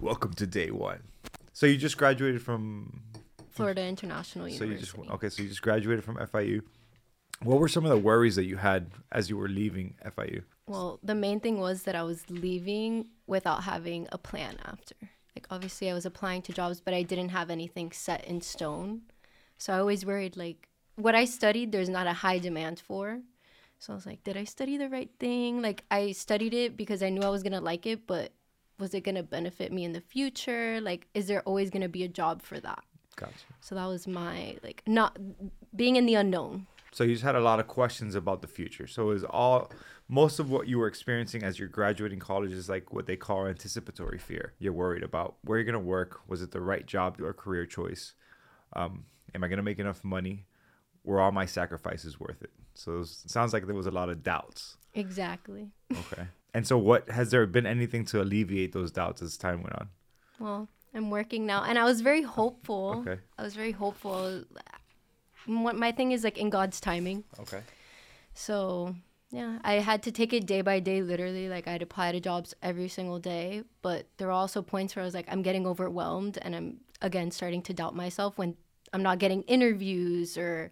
Welcome to day one. So you just graduated from. Florida International So University. you just okay. So you just graduated from FIU. What were some of the worries that you had as you were leaving FIU? Well, the main thing was that I was leaving without having a plan after. Like, obviously, I was applying to jobs, but I didn't have anything set in stone. So I always worried, like, what I studied, there's not a high demand for. So I was like, did I study the right thing? Like, I studied it because I knew I was going to like it, but was it going to benefit me in the future? Like, is there always going to be a job for that? Gotcha. So that was my, like, not being in the unknown. So you just had a lot of questions about the future. So is all most of what you were experiencing as you're graduating college is like what they call anticipatory fear. You're worried about where you're gonna work. Was it the right job or career choice? Um, am I gonna make enough money? Were all my sacrifices worth it? So it, was, it sounds like there was a lot of doubts. Exactly. Okay. and so what has there been anything to alleviate those doubts as time went on? Well, I'm working now, and I was very hopeful. Okay. I was very hopeful. What my thing is like in God's timing. Okay. So yeah, I had to take it day by day, literally. Like I'd apply to jobs every single day, but there were also points where I was like, I'm getting overwhelmed, and I'm again starting to doubt myself when I'm not getting interviews or.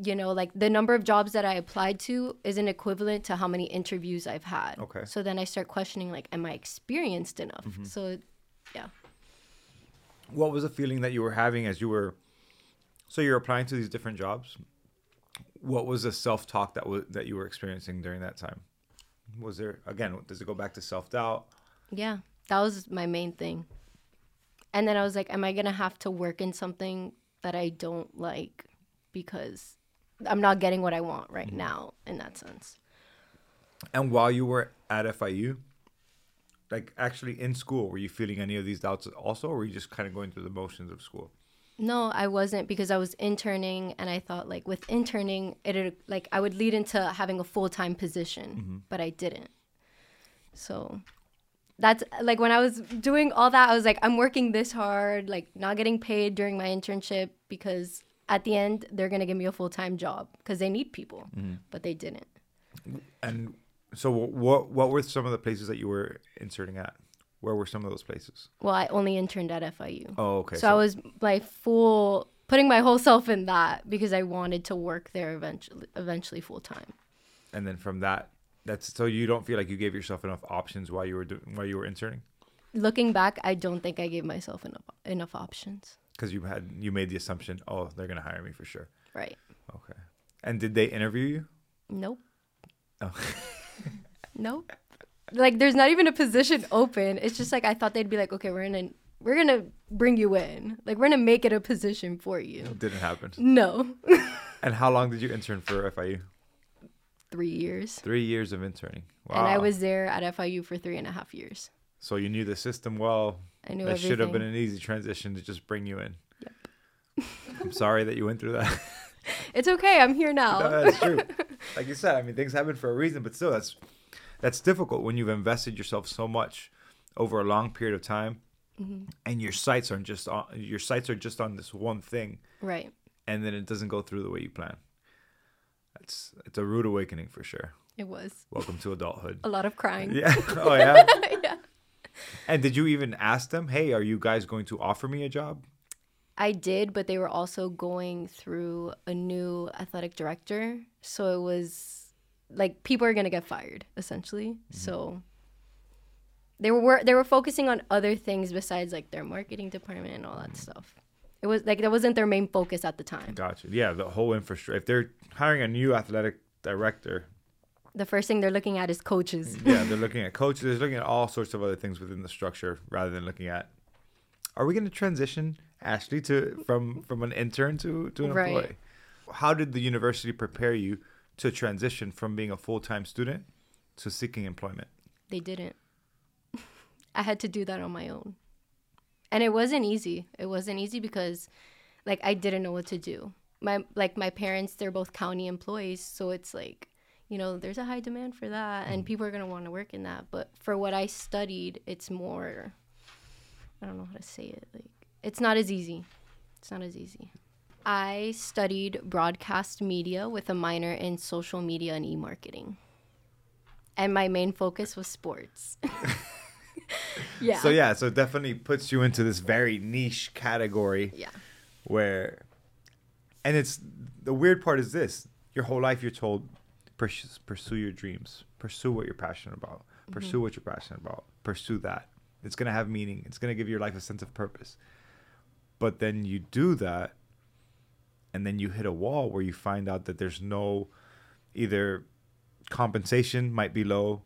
You know, like the number of jobs that I applied to isn't equivalent to how many interviews I've had. Okay. So then I start questioning, like, am I experienced enough? Mm-hmm. So, yeah. what was the feeling that you were having as you were so you're applying to these different jobs what was the self-talk that was that you were experiencing during that time was there again does it go back to self-doubt Yeah, that was my main thing. And then I was like, am I going to have to work in something that I don't like because I'm not getting what I want right mm-hmm. now in that sense? and while you were at fiu like actually in school were you feeling any of these doubts also or were you just kind of going through the motions of school No, I wasn't because I was interning and I thought like with interning it like I would lead into having a full-time position, mm-hmm. but I didn't. So that's like when I was doing all that I was like I'm working this hard, like not getting paid during my internship because at the end they're going to give me a full-time job because they need people, mm-hmm. but they didn't. and so what what were some of the places that you were inserting at where were some of those places Well, I only interned at FIU. oh okay so, I was like full putting my whole self in that because I wanted to work there eventually eventually full time. and then from that that's so you don't feel like you gave yourself enough options while you were doing while you were interning looking back, I don't think I gave myself enough enough options. Because you had you made the assumption oh they're gonna hire me for sure Right. okay and did they interview you Nope. oh Nope. Like there's not even a position open. It's just like I thought they'd be like, okay, we're gonna we're gonna bring you in. Like we're gonna make it a position for you. it didn't happen No. and how long did you intern for fiu Three years. three years of interning wow And I was there at FIU for three and a half years. So you knew the system well I knew that everything. should have been an easy transition to just bring you in Yep. i'm sorry that you went through that It's okay. I'm here now. No, that's true. Like you said, I mean, things happen for a reason, but still, that's that's difficult when you've invested yourself so much over a long period of time, Mm-hmm. and your sights are just on your sights are just on this one thing, right. and then it doesn't go through the way you plan. That's it's a rude awakening for sure. It was Welcome to adulthood. a lot of crying. Yeah. Oh yeah. And did you even ask them, "Hey, are you guys going to offer me a job?" I did, but they were also going through a new athletic director. So it was like people are going to get fired essentially. Mm-hmm. So they were they were focusing on other things besides like their marketing department and all that mm-hmm. stuff. It was like that wasn't their main focus at the time. Gotcha. Yeah, the whole infrastructure. If they're hiring a new athletic director, The first thing they're looking at is coaches. Mm-hmm. yeah, they're looking at coaches. They're looking at all sorts of other things within the structure rather than looking at. Are we going to transition Ashley to from from an intern to to an Right. employee? How did the university prepare you to transition from being a full time student to seeking employment? They didn't. I had to do that on my own. And it wasn't easy. It wasn't easy because like I didn't know what to do. My like my parents, they're both county employees, so it's like, you know, there's a high demand for that and mm-hmm. people are going to want to work in that. But for what I studied, it's more I don't know how to say it. Like it's not as easy. It's not as easy. I studied broadcast media with a minor in social media and e-marketing. And my main focus was sports. yeah. So yeah, so it definitely puts you into this very niche category Yeah. where and it's the weird part is this your whole life you're told pursue, pursue your dreams. Pursue what you're passionate about. Pursue mm-hmm. what you're passionate about. Pursue that. It's going to have meaning. It's going to give your life a sense of purpose. But then you do that and then you hit a wall where you find out that there's no either compensation might be low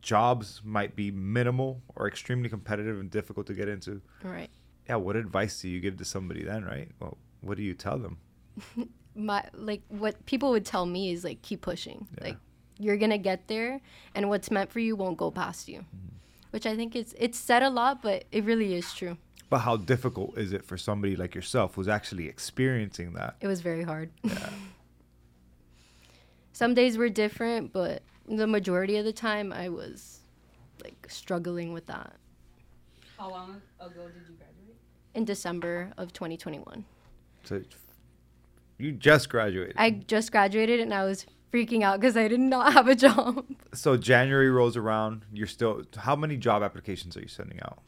jobs might be minimal or extremely competitive and difficult to get into. Right. yeah what advice do you give to somebody then right? Well what do you tell them my like what people would tell me is like keep pushing Yeah. like you're gonna get there and what's meant for you won't go past you Mm-hmm. which i think it's it's said a lot but it really is true but how difficult is it for somebody like yourself who's actually experiencing that it was very hard Yeah. some days were different but the majority of the time i was like struggling with that How long ago did you graduate? in december of 2021 so you just graduated i just graduated and i was freaking out because i did not have a job so january rolls around you're still how many job applications are you sending out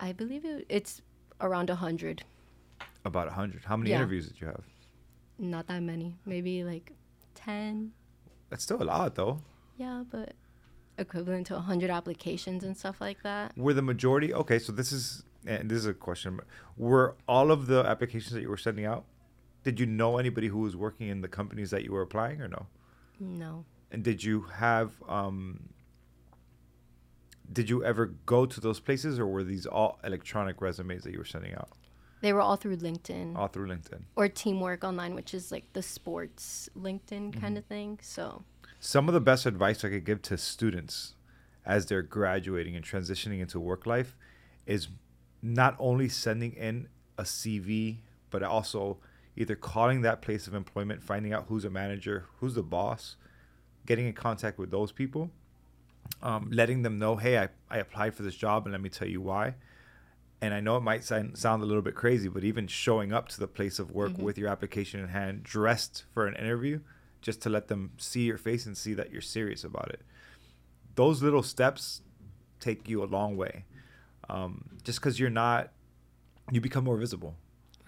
i believe it, it's around 100 about 100 how many Yeah. interviews did you have Not that many. Maybe like 10. that's still a lot though Yeah, but equivalent to 100 applications and stuff like that. were the majority okay so this is and this is a question were all of the applications that you were sending out did you know anybody who was working in the companies that you were applying or no No. And did you have um did you ever go to those places or were these all electronic resumes that you were sending out They were all through LinkedIn all through LinkedIn? or Teamwork Online, which is like the sports LinkedIn Mm-hmm. kind of thing. So, Some of the best advice I could give to students as they're graduating and transitioning into work life is not only sending in a CV but also either calling that place of employment, finding out who's a manager, who's the boss, getting in contact with those people, um, letting them know, hey, I, I applied for this job and let me tell you why. And I know it might sound, sound a little bit crazy, but even showing up to the place of work with your application in hand, dressed for an interview, just to let them see your face and see that you're serious about it. Those little steps take you a long way. Um, just because you're not, you become more visible.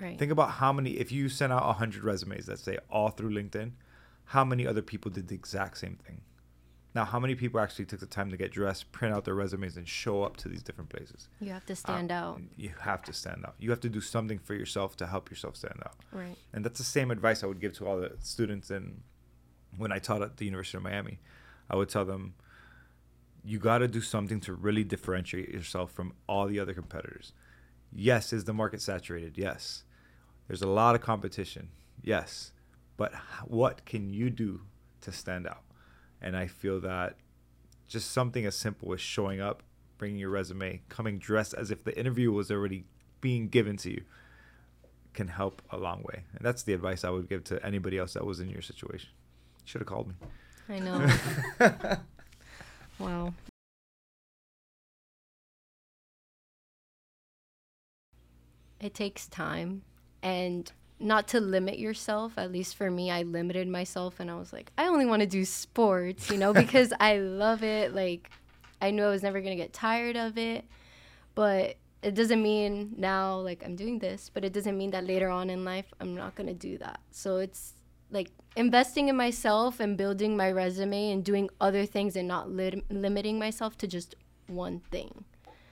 Right. Think about how many, if you sent out 100 resumes, let's say all through LinkedIn, how many other people did the exact same thing? Now, how many people actually took the time to get dressed, print out their resumes, and show up to these different places? you have to stand Uh, out. You have to stand out. You have to do something for yourself to help yourself stand out. Right. And that's the same advice I would give to all the students. And when I taught at the University of Miami, I would tell them, you got to do something to really differentiate yourself from all the other competitors. Yes, is the market saturated? Yes. There's a lot of competition. Yes. But what can you do to stand out? And I feel that just something as simple as showing up, bringing your resume, coming dressed as if the interview was already being given to you can help a long way. And that's the advice I would give to anybody else that was in your situation. Should have called me. I know. wow. It takes time and not to limit yourself. At least for me, I limited myself and I was like, I only want to do sports, you know, because I love it. Like, I knew I was never going to get tired of it. But it doesn't mean now, like, I'm doing this, but it doesn't mean that later on in life, I'm not going to do that. So it's like investing in myself and building my resume and doing other things and not lim- limiting myself to just one thing.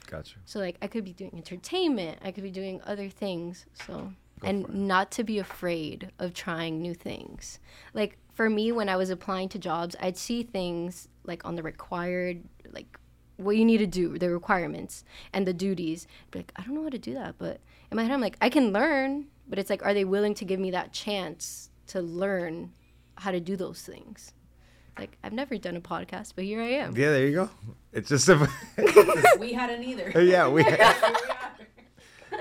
Gotcha. So like I could be doing entertainment, I could be doing other things. So Go and not to be afraid of trying new things. Like for me when I was applying to jobs, I'd see things like on the required like what you need to do, the requirements and the duties. Be like, I don't know how to do that, but in my head I'm like, I can learn, but it's like are they willing to give me that chance to learn how to do those things? Like I've never done a podcast, but here I am. Yeah, there you go. It's just a. we hadn't either. Oh, yeah, we. Here we.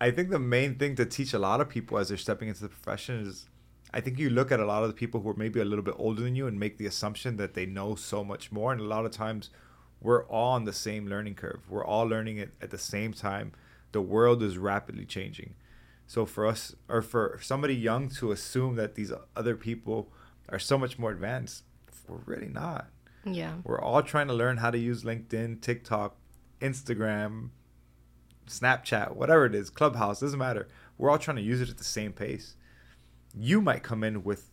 I think the main thing to teach a lot of people as they're stepping into the profession is I think you look at a lot of the people who are maybe a little bit older than you and make the assumption that they know so much more. And a lot of times we're all on the same learning curve. We're all learning it at the same time. The world is rapidly changing. So for us, or for somebody young to assume that these other people are so much more advanced, we're really not. Yeah. We're all trying to learn how to use LinkedIn, TikTok, Instagram, Snapchat, whatever it is, Clubhouse, doesn't matter. We're all trying to use it at the same pace. You might come in with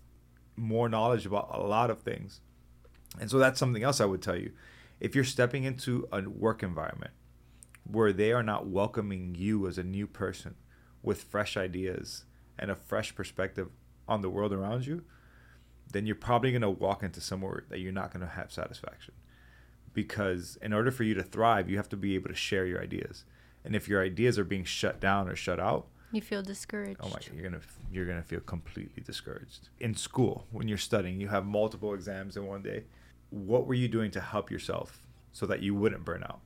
more knowledge about a lot of things. And so that's something else I would tell you. If you're stepping into a work environment where they are not welcoming you as a new person with fresh ideas and a fresh perspective on the world around you, then you're probably going to walk into somewhere that you're not going to have satisfaction. Because in order for you to thrive, you have to be able to share your ideas. And if your ideas are being shut down or shut out, You feel discouraged. oh my, you're gonna you're gonna feel completely discouraged. In school, when you're studying, you have multiple exams in one day. What were you doing to help yourself so that you wouldn't burn out?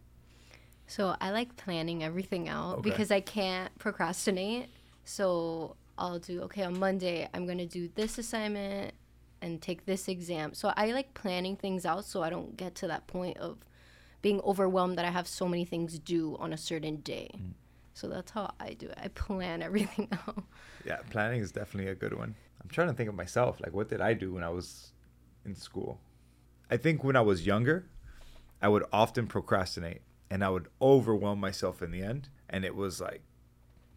So I like planning everything out Okay. because I can't procrastinate. So I'll do okay on Monday. I'm gonna do this assignment and take this exam. So I like planning things out so I don't get to that point of being overwhelmed that I have so many things due on a certain day. Mm. So that's how I do it. I plan everything out. Yeah, planning is definitely a good one. I'm trying to think of myself. Like, what did I do when I was in school? I think when I was younger, I would often procrastinate and I would overwhelm myself in the end. And it was like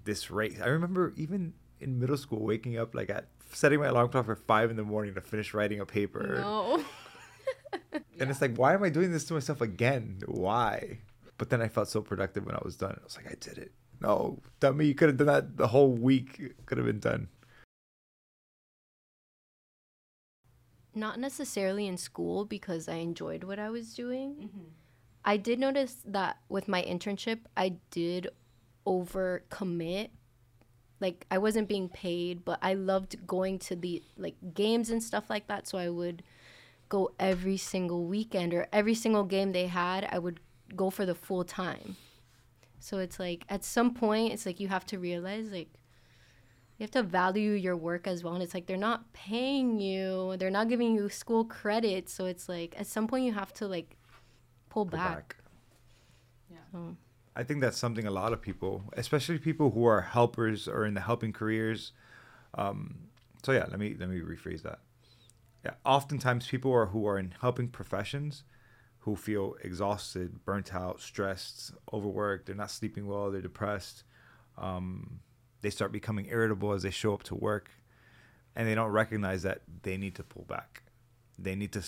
this race. I remember even in middle school waking up like at setting my alarm clock for five in the morning to finish writing a paper. No. And it's like, why am I doing this to myself again? Why? But then I felt so productive when I was done. I was like, I did it. No, dummy, you could have done that the whole week. Could have been done. Not necessarily in school because I enjoyed what I was doing. Mm-hmm. I did notice that with my internship, I did overcommit. Like I wasn't being paid, but I loved going to the like games and stuff like that. So I would go every single weekend or every single game they had. I would go for the full time. So it's like at some point, it's like you have to realize like you have to value your work as well. And it's like they're not paying you, they're not giving you school credit. So it's like at some point you have to like pull, Go back. Yeah. So, I think that's something a lot of people, especially people who are helpers or in the helping careers. Um, so yeah, let me let me rephrase that. Yeah, oftentimes people are who are in helping professions, who feel exhausted, burnt out, stressed, overworked. They're not sleeping well. They're depressed. Um, they start becoming irritable as they show up to work, and they don't recognize that they need to pull back. They need to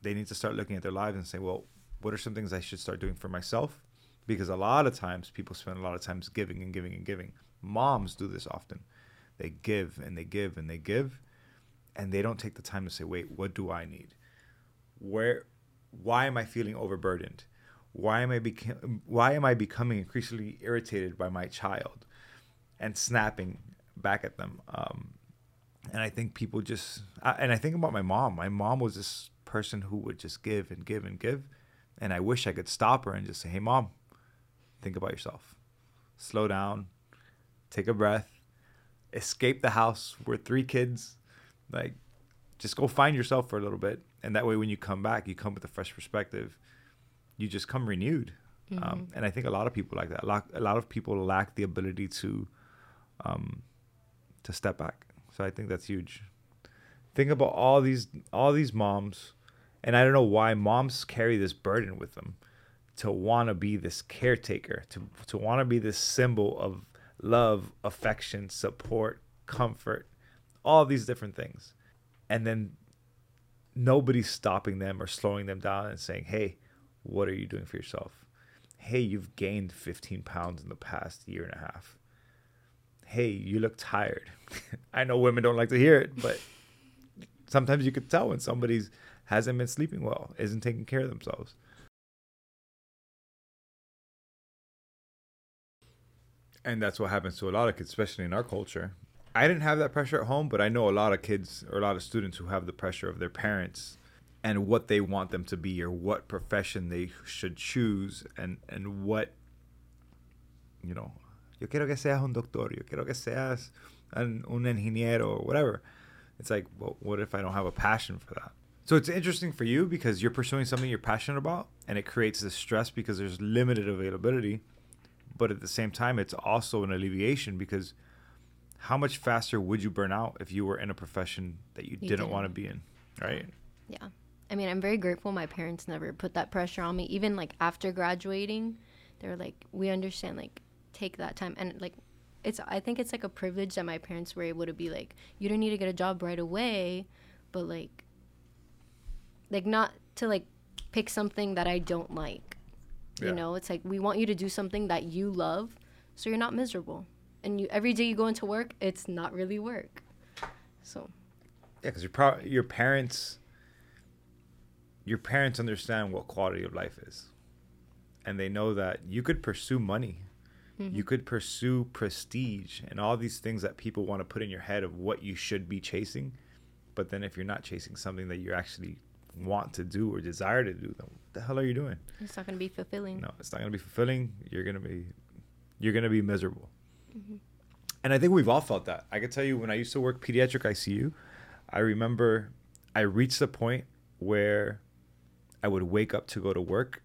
they need to start looking at their lives and say, well, what are some things I should start doing for myself? Because a lot of times people spend a lot of times giving and giving and giving. Moms do this often. They give and they give and they give, and they don't take the time to say, wait, what do I need? Where, why am I feeling overburdened? Why am I becom- why am I becoming increasingly irritated by my child, and snapping back at them? Um, and I think people just, I, and I think about my mom. My mom was this person who would just give and give and give, and I wish I could stop her and just say, "Hey, mom, think about yourself. Slow down. Take a breath. Escape the house. We're three kids. Like, just go find yourself for a little bit, and that way, when you come back, you come with a fresh perspective. You just come renewed. Um, and I think a lot of people like that. A lot, a lot of people lack the ability to, um, to step back. So I think that's huge. Think about all these all these moms, and I don't know why moms carry this burden with them to want to be this caretaker, to to want to be this symbol of love, affection, support, comfort, all these different things. And then nobody's stopping them or slowing them down and saying, "Hey, what are you doing for yourself? Hey, you've gained 15 pounds in the past year and a half. Hey, you look tired." I know women don't like to hear it, but sometimes you could tell when somebody's hasn't been sleeping well, isn't taking care of themselves. And that's what happens to a lot of kids, especially in our culture. I didn't have that pressure at home, but I know a lot of kids or a lot of students who have the pressure of their parents and what they want them to be or what profession they should choose and, and what, you know, yo quiero que seas un doctor, yo quiero que seas un, un ingeniero or whatever. It's like, well, what if I don't have a passion for that? So it's interesting for you because you're pursuing something you're passionate about and it creates this stress because there's limited availability. But at the same time, it's also an alleviation because how much faster would you burn out if you were in a profession that you, You didn't, want to be in, right? yeah. I mean, I'm very grateful my parents never put that pressure on me. Even like after graduating, they were like, "We understand. Like, take that time." And like, it's I think it's like a privilege that my parents were able to be like, "You don't need to get a job right away," but like, like not to like pick something that I don't like. Yeah. You know, it's like we want you to do something that you love, so you're not miserable. And you every day you go into work, it's not really work. So Yeah, because your pro- your parents, your parents understand what quality of life is, and they know that you could pursue money, mm-hmm. you could pursue prestige, and all these things that people want to put in your head of what you should be chasing, but then if you're not chasing something that you're actually want to do or desire to do, then what the hell are you doing? it's not gonna be fulfilling. No, it's not gonna be fulfilling. You're gonna be, you're gonna be miserable. Mm-hmm. And I think we've all felt that. I can tell you when I used to work pediatric ICU, I remember I reached a point where I would wake up to go to work,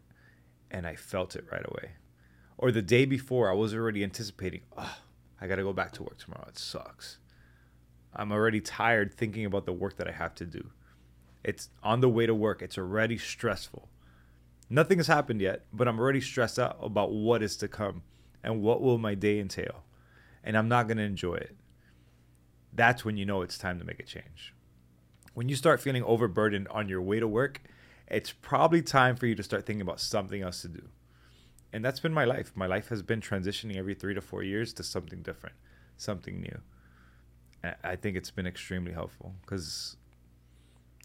and I felt it right away. Or the day before, I was already anticipating, oh, I gotta go back to work tomorrow. It sucks. I'm already tired thinking about the work that I have to do. It's on the way to work. It's already stressful. Nothing has happened yet, but I'm already stressed out about what is to come and what will my day entail. And I'm not going to enjoy it. That's when you know it's time to make a change. When you start feeling overburdened on your way to work, it's probably time for you to start thinking about something else to do. And that's been my life. My life has been transitioning every three to four years to something different, something new. I think it's been extremely helpful because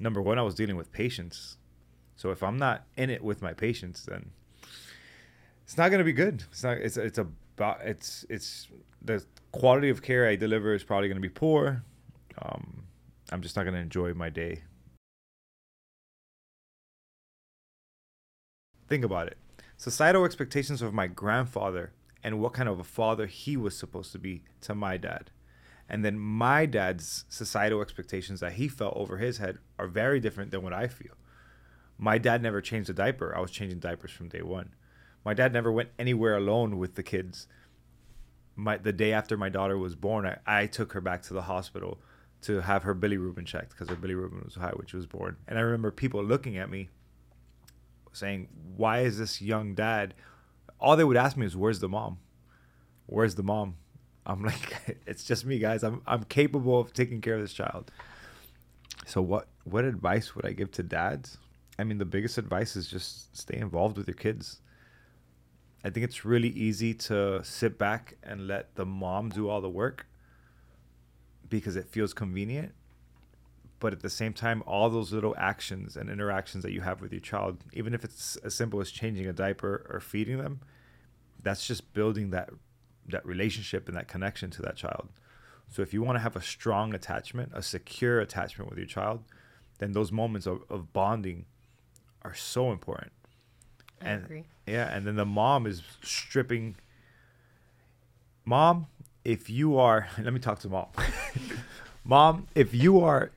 number one, I was dealing with patients. So if I'm not in it with my patients, then it's not going to be good. It's not. It's it's about it's it's the quality of care I deliver is probably going to be poor. Um, I'm just not going to enjoy my day. Think about it. Societal expectations of my grandfather and what kind of a father he was supposed to be to my dad. And then my dad's societal expectations that he felt over his head are very different than what I feel. My dad never changed a diaper. I was changing diapers from day one. My dad never went anywhere alone with the kids. My the day after my daughter was born, I, I took her back to the hospital to have her bilirubin checked because her bilirubin was high when she was born. And I remember people looking at me saying, Why is this young dad? All they would ask me is, Where's the mom? Where's the mom? I'm like, it's just me, guys. I'm I'm capable of taking care of this child. So what what advice would I give to dads? I mean, the biggest advice is just stay involved with your kids. I think it's really easy to sit back and let the mom do all the work because it feels convenient. But at the same time, all those little actions and interactions that you have with your child, even if it's as simple as changing a diaper or feeding them, that's just building that that relationship and that connection to that child. So if you want to have a strong attachment, a secure attachment with your child, then those moments of, of bonding are so important. I and agree. yeah, and then the mom is stripping Mom, if you are let me talk to mom. mom, if you are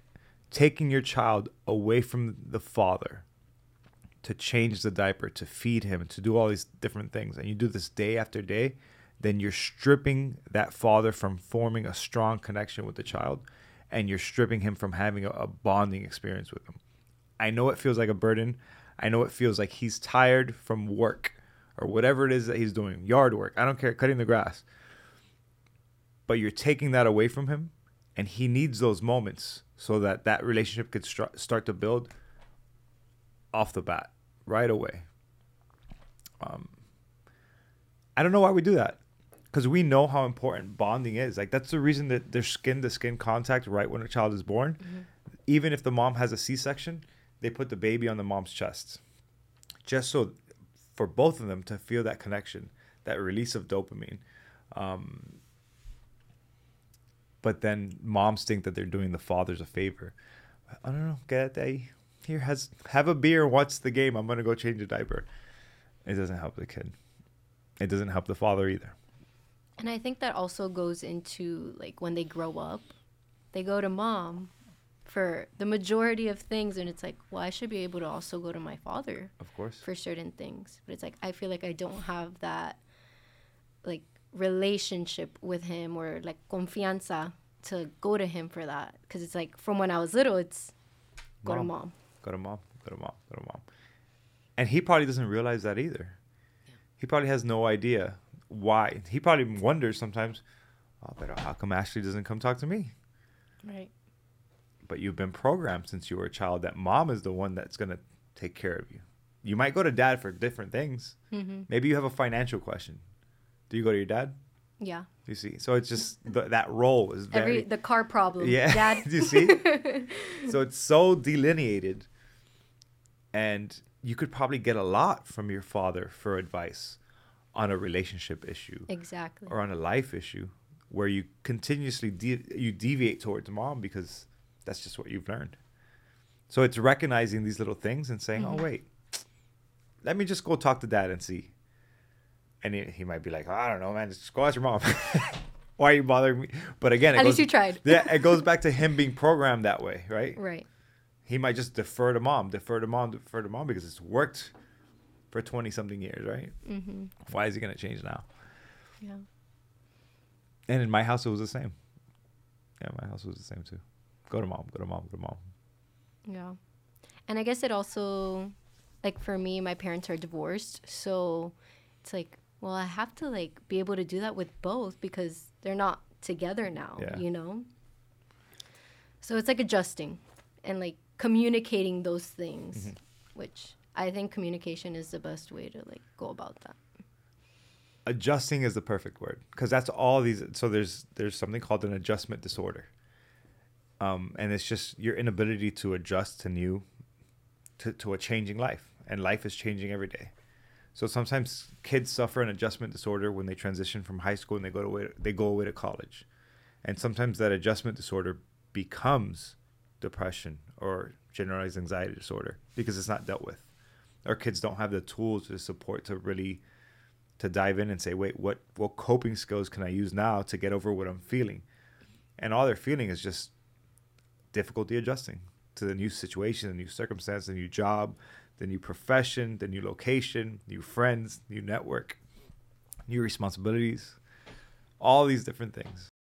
taking your child away from the father to change the diaper, to feed him, to do all these different things, and you do this day after day, then you're stripping that father from forming a strong connection with the child and you're stripping him from having a, a bonding experience with him. I know it feels like a burden. I know it feels like he's tired from work or whatever it is that he's doing, yard work. I don't care, cutting the grass. But you're taking that away from him and he needs those moments so that that relationship could start to build off the bat right away. Um, I don't know why we do that because we know how important bonding is. Like that's the reason that there's skin to skin contact right when a child is born. Even if the mom has a C-section, they put the baby on the mom's chest, just so for both of them to feel that connection, that release of dopamine. Um, but then moms think that they're doing the fathers a favor. I don't know. Get that here has have a beer. What's the game? I'm gonna go change a diaper. It doesn't help the kid. It doesn't help the father either. And I think that also goes into like when they grow up, they go to mom for the majority of things and it's like, well, I should be able to also go to my father Of course. for certain things. But it's like I feel like I don't have that like relationship with him or like confianza to go to him for that because it's like from when I was little, it's go to Mom. mom. Go to mom. go to mom, go to mom. And he probably doesn't realize that either. He probably has no idea why. He probably wonders sometimes, oh, but how come Ashley doesn't come talk to me? Right. But you've been programmed since you were a child that mom is the one that's going to take care of you. You might go to dad for different things. Mm-hmm. Maybe you have a financial question. Do you go to your dad? Yeah. You see, so it's just th- that role is very Every the car problem. Yeah. Dad. Do you see? so it's so delineated, and you could probably get a lot from your father for advice on a relationship issue exactly. or on a life issue where you continuously de- you deviate towards mom because that's just what you've learned. So it's recognizing these little things and saying, Mhm. "Oh wait, let me just go talk to dad and see." And he, he might be like, "I don't know, man. Just go ask your mom. Why are you bothering me?" But again, At goes, least you tried. yeah, it goes back to him being programmed that way, right? Right. He might just defer to mom, defer to mom, defer to mom because it's worked for twenty something years, right? Mm-hmm. Why is he gonna change now? Yeah. And in my house, it was the same. Yeah, my house was the same too. Go to mom, go to mom, go to mom. Yeah. And I guess it also like for me, my parents are divorced, so it's like, well, I have to like be able to do that with both because they're not together now, Yeah. you know? So it's like adjusting and like communicating those things, Mhm. which I think communication is the best way to like go about that. Adjusting is the perfect word because that's all these. So there's there's something called an adjustment disorder, um, and it's just your inability to adjust to new, to to a changing life, and life is changing every day. So sometimes kids suffer an adjustment disorder when they transition from high school and they go away they go away to college, and sometimes that adjustment disorder becomes depression or generalized anxiety disorder because it's not dealt with. Our kids don't have the tools to support to really to dive in and say, wait, what what coping skills can I use now to get over what I'm feeling? And all they're feeling is just difficulty adjusting to the new situation, the new circumstance, the new job, the new profession, the new location, new friends, new network, new responsibilities, all these different things.